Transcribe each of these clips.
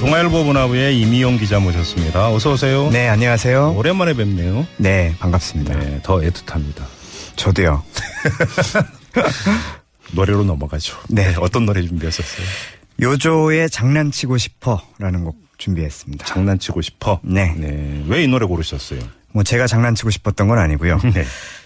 동아일보 문화부의 임희윤 기자 모셨습니다. 어서 오세요. 네, 안녕하세요. 오랜만에 뵙네요. 네, 반갑습니다. 네, 더 애틋합니다. 저도요. 노래로 넘어가죠. 네. 어떤 노래 준비하셨어요? 요조의 장난치고 싶어라는 곡 준비했습니다. 장난치고 싶어. 네. 왜이 노래 고르셨어요? 뭐 제가 장난치고 싶었던 건 아니고요. 네.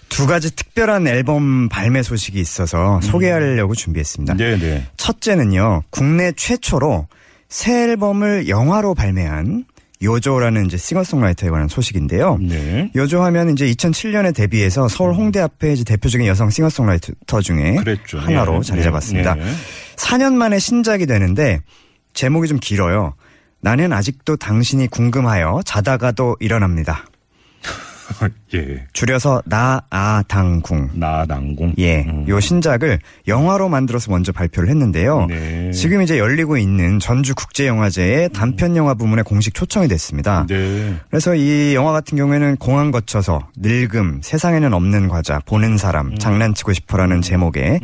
두 가지 특별한 앨범 발매 소식이 있어서 소개하려고 준비했습니다. 네, 네. 첫째는요, 국내 최초로 새 앨범을 영화로 발매한 요조라는 이제 싱어송라이터에 관한 소식인데요. 네. 요조 하면 이제 2007년에 데뷔해서 서울 홍대 앞에 이제 대표적인 여성 싱어송라이터 중에 그랬죠. 하나로 예, 자리 예, 잡았습니다. 예. 4년 만에 신작이 되는데 제목이 좀 길어요. 나는 아직도 당신이 궁금하여 자다가도 일어납니다. 예. 줄여서 나아당궁. 나당공. 예, 음. 요 신작을 영화로 만들어서 먼저 발표를 했는데요. 네. 지금 이제 열리고 있는 전주 국제 영화제의 단편 영화 부문에 공식 초청이 됐습니다. 네. 그래서 이 영화 같은 경우에는 공항 거쳐서 늙음, 세상에는 없는 과자, 보는 사람, 장난치고 싶어라는 제목의.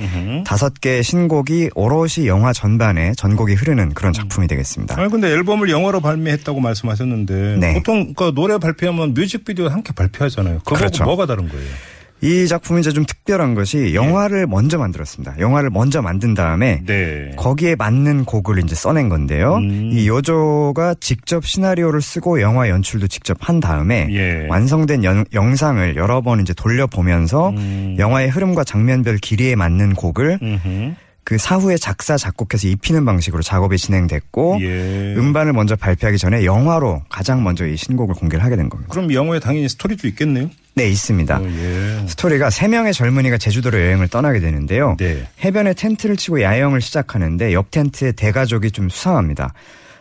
다섯 개의 신곡이 오롯이 영화 전반에 전곡이 흐르는 그런 작품이 되겠습니다. 아니 근데 앨범을 영화로 발매했다고 말씀하셨는데 네. 보통 그 노래 발표하면 뮤직비디오 함께 발표하잖아요. 그거 그렇죠. 뭐가 다른 거예요? 이 작품이 이제 좀 특별한 것이 영화를 먼저 만들었습니다. 영화를 먼저 만든 다음에 네. 거기에 맞는 곡을 이제 써낸 건데요. 음. 이 요조가 직접 시나리오를 쓰고 영화 연출도 직접 한 다음에 예. 완성된 연- 영상을 여러 번 이제 돌려보면서 음. 영화의 흐름과 장면별 길이에 맞는 곡을 음흠. 그 사후에 작사 작곡해서 입히는 방식으로 작업이 진행됐고 예. 음반을 먼저 발표하기 전에 영화로 가장 먼저 이 신곡을 공개를 하게 된 겁니다. 그럼 영화에 당연히 스토리도 있겠네요. 네, 있습니다. 어, 예. 스토리가 세 명의 젊은이가 제주도로 여행을 떠나게 되는데요. 네. 해변에 텐트를 치고 야영을 시작하는데 옆 텐트에 대가족이 좀 수상합니다.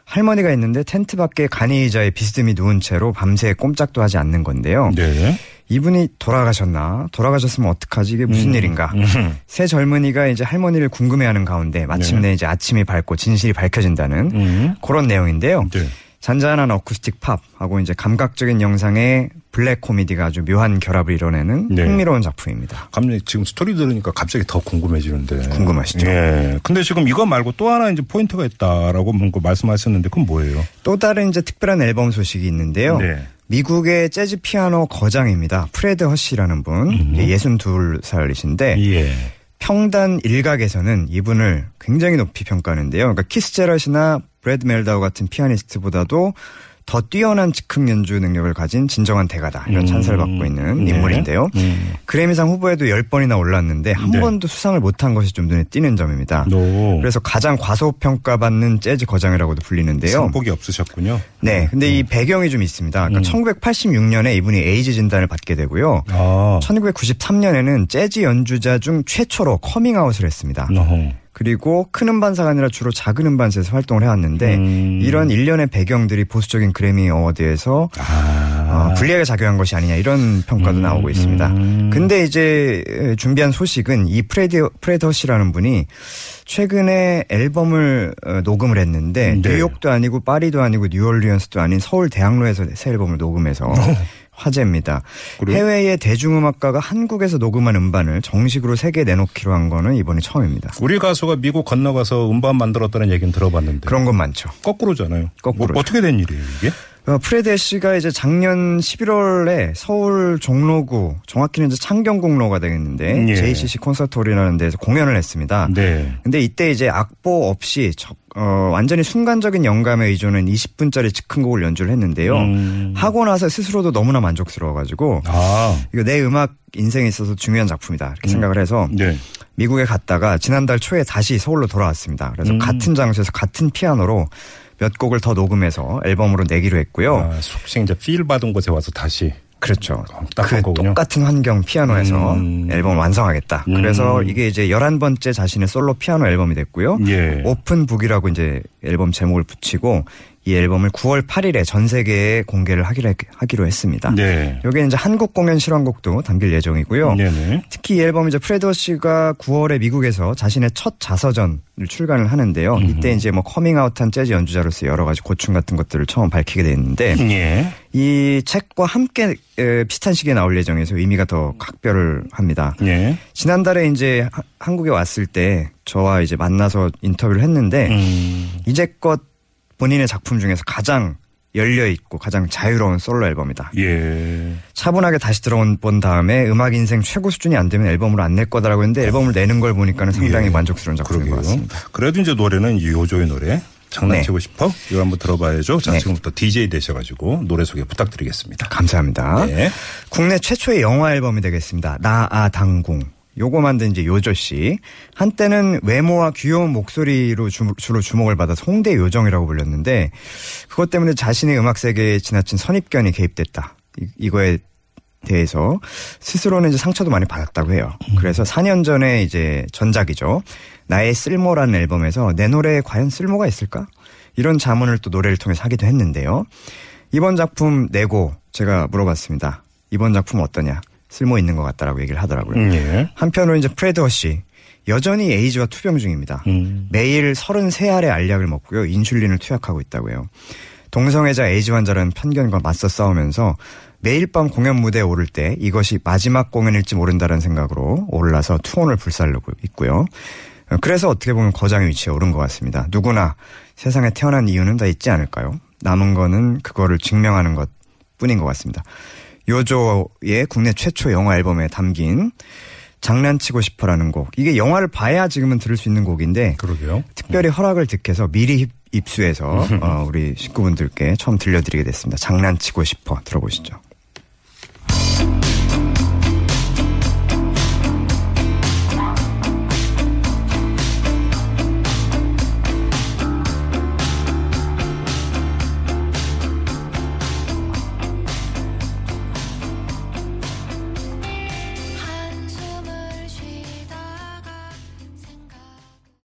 할머니가 있는데 텐트 밖에 간이의자에 비스듬히 누운 채로 밤새 꼼짝도 하지 않는 건데요. 네. 이분이 돌아가셨나? 돌아가셨으면 어떡하지? 이게 무슨 일인가? 음. 세 젊은이가 이제 할머니를 궁금해하는 가운데 마침내 이제 아침이 밝고 진실이 밝혀진다는 음. 그런 내용인데요. 네. 잔잔한 어쿠스틱 팝하고 이제 감각적인 영상의 블랙 코미디가 아주 묘한 결합을 이뤄내는 네. 흥미로운 작품입니다. 갑자기 지금 스토리 들으니까 갑자기 더 궁금해지는데. 궁금하시죠? 예. 근데 지금 이거 말고 또 하나 이제 포인트가 있다라고 뭔가 말씀하셨는데 그건 뭐예요? 또 다른 이제 특별한 앨범 소식이 있는데요. 네. 미국의 재즈 피아노 거장입니다. 프레드 허시라는 분, 62살이신데 예. 평단 일각에서는 이분을 굉장히 높이 평가하는데요. 그러니까 키스 제럿이나 브래드 멜다우 같은 피아니스트보다도 더 뛰어난 즉흥 연주 능력을 가진 진정한 대가다. 이런 음. 찬사를 받고 있는 네. 인물인데요. 음. 그래미상 후보에도 10번이나 올랐는데 한 네. 번도 수상을 못한 것이 좀 눈에 띄는 점입니다. 노. 그래서 가장 과소평가받는 재즈 거장이라고도 불리는데요. 상복이 없으셨군요. 네, 근데 이 배경이 좀 있습니다. 그러니까 음. 1986년에 이분이 에이즈 진단을 받게 되고요. 아. 1993년에는 재즈 연주자 중 최초로 커밍아웃을 했습니다. 어허. 그리고 큰 음반사가 아니라 주로 작은 음반사에서 활동을 해왔는데 음. 이런 일련의 배경들이 보수적인 그래미 어워드에서 아. 어, 불리하게 작용한 것이 아니냐 이런 평가도 음, 나오고 있습니다. 음. 근데 이제 준비한 소식은 이 프레드 프레드 허시라는 분이 최근에 앨범을 어, 녹음을 했는데 네. 뉴욕도 아니고 파리도 아니고 뉴올리언스도 아닌 서울 대학로에서 새 앨범을 녹음해서 화제입니다. 그래요? 해외의 대중음악가가 한국에서 녹음한 음반을 정식으로 세계에 내놓기로 한 거는 이번이 처음입니다. 우리 가수가 미국 건너가서 음반 만들었다는 얘기는 들어봤는데. 그런 건 많죠. 거꾸로잖아요. 거꾸로죠. 뭐, 어떻게 된 일이에요, 이게? 어, 프레드 씨가 이제 작년 11월에 서울 종로구 정확히는 이제 창경궁로가 되겠는데 예. JCC 콘서트 홀이라는 데서 공연을 했습니다. 네. 근데 이때 이제 악보 없이 적- 어, 완전히 순간적인 영감에 의존한 20분짜리 즉흥곡을 연주를 했는데요. 음. 하고 나서 스스로도 너무나 만족스러워가지고 아. 이거 내 음악 인생에 있어서 중요한 작품이다 이렇게 생각을 해서 네. 미국에 갔다가 지난달 초에 다시 서울로 돌아왔습니다. 그래서 음. 같은 장소에서 같은 피아노로 몇 곡을 더 녹음해서 앨범으로 내기로 했고요. 아, 속칭 이제 필 받은 곳에 와서 다시. 그렇죠. 어, 그 거군요. 똑같은 환경 피아노에서 음. 앨범을 완성하겠다. 음. 그래서 이게 이제 11번째 자신의 솔로 피아노 앨범이 됐고요. 예. 오픈북이라고 이제 앨범 제목을 붙이고 이 앨범을 9월 8일에 전 세계에 공개를 하기로, 했- 하기로 했습니다. 네. 여기에 이제 한국 공연 실황곡도 담길 예정이고요. 네네. 특히 이 앨범 이제 프레드 씨가 9월에 미국에서 자신의 첫 자서전을 출간을 하는데요. 이때 이제 뭐 커밍아웃한 재즈 연주자로서 여러 가지 고충 같은 것들을 처음 밝히게 됐는데 예. 이 책과 함께 에, 비슷한 시기에 나올 예정이어서 의미가 더 각별합니다. 예. 지난달에 이제 하- 한국에 왔을 때 저와 이제 만나서 인터뷰를 했는데 음. 이제껏 본인의 작품 중에서 가장 열려 있고 가장 자유로운 솔로 앨범이다. 예. 차분하게 다시 들어본 다음에 음악 인생 최고 수준이 안 되면 앨범을 안 낼 거다라고 했는데 앨범을 내는 걸 보니까는 상당히 예. 만족스러운 작품인 것. 같습니다. 그래도 이제 노래는 이 요조의 노래. 장난치고 싶어? 이거 한번 들어봐야죠. 자, 네. 지금부터 DJ 되셔가지고 노래 소개 부탁드리겠습니다. 감사합니다. 네. 국내 최초의 영화 앨범이 되겠습니다. 나아 당궁. 요거 만든 이제 요조 씨. 한때는 외모와 귀여운 목소리로 주, 로 주목을 받아서 홍대 요정이라고 불렸는데 그것 때문에 자신의 음악 세계에 지나친 선입견이 개입됐다. 이, 이거에 대해서 스스로는 이제 상처도 많이 받았다고 해요. 그래서 4년 전에 이제 전작이죠. 나의 쓸모라는 앨범에서 내 노래에 과연 쓸모가 있을까? 이런 자문을 또 노래를 통해서 하기도 했는데요. 이번 작품 내고 제가 물어봤습니다. 이번 작품 어떠냐? 쓸모 있는 것 같다라고 얘기를 하더라고요. 음, 예. 한편으로 이제 프레드 허시 여전히 에이즈와 투병 중입니다. 음. 매일 33알의 알약을 먹고요. 인슐린을 투약하고 있다고요. 동성애자 에이즈 환자라는 편견과 맞서 싸우면서 매일 밤 공연 무대에 오를 때 이것이 마지막 공연일지 모른다는 생각으로 올라서 투혼을 불살르고 있고요. 어, 그래서 어떻게 보면 거장의 위치에 오른 것 같습니다. 누구나 세상에 태어난 이유는 다 있지 않을까요? 남은 거는 그거를 증명하는 것 뿐인 것 같습니다. 요조의 국내 최초 영화 앨범에 담긴 장난치고 싶어라는 곡. 이게 영화를 봐야 지금은 들을 수 있는 곡인데 그러게요. 특별히 허락을 득해서 미리 입- 입수해서 어, 우리 식구분들께 처음 들려드리게 됐습니다. 장난치고 싶어 들어보시죠.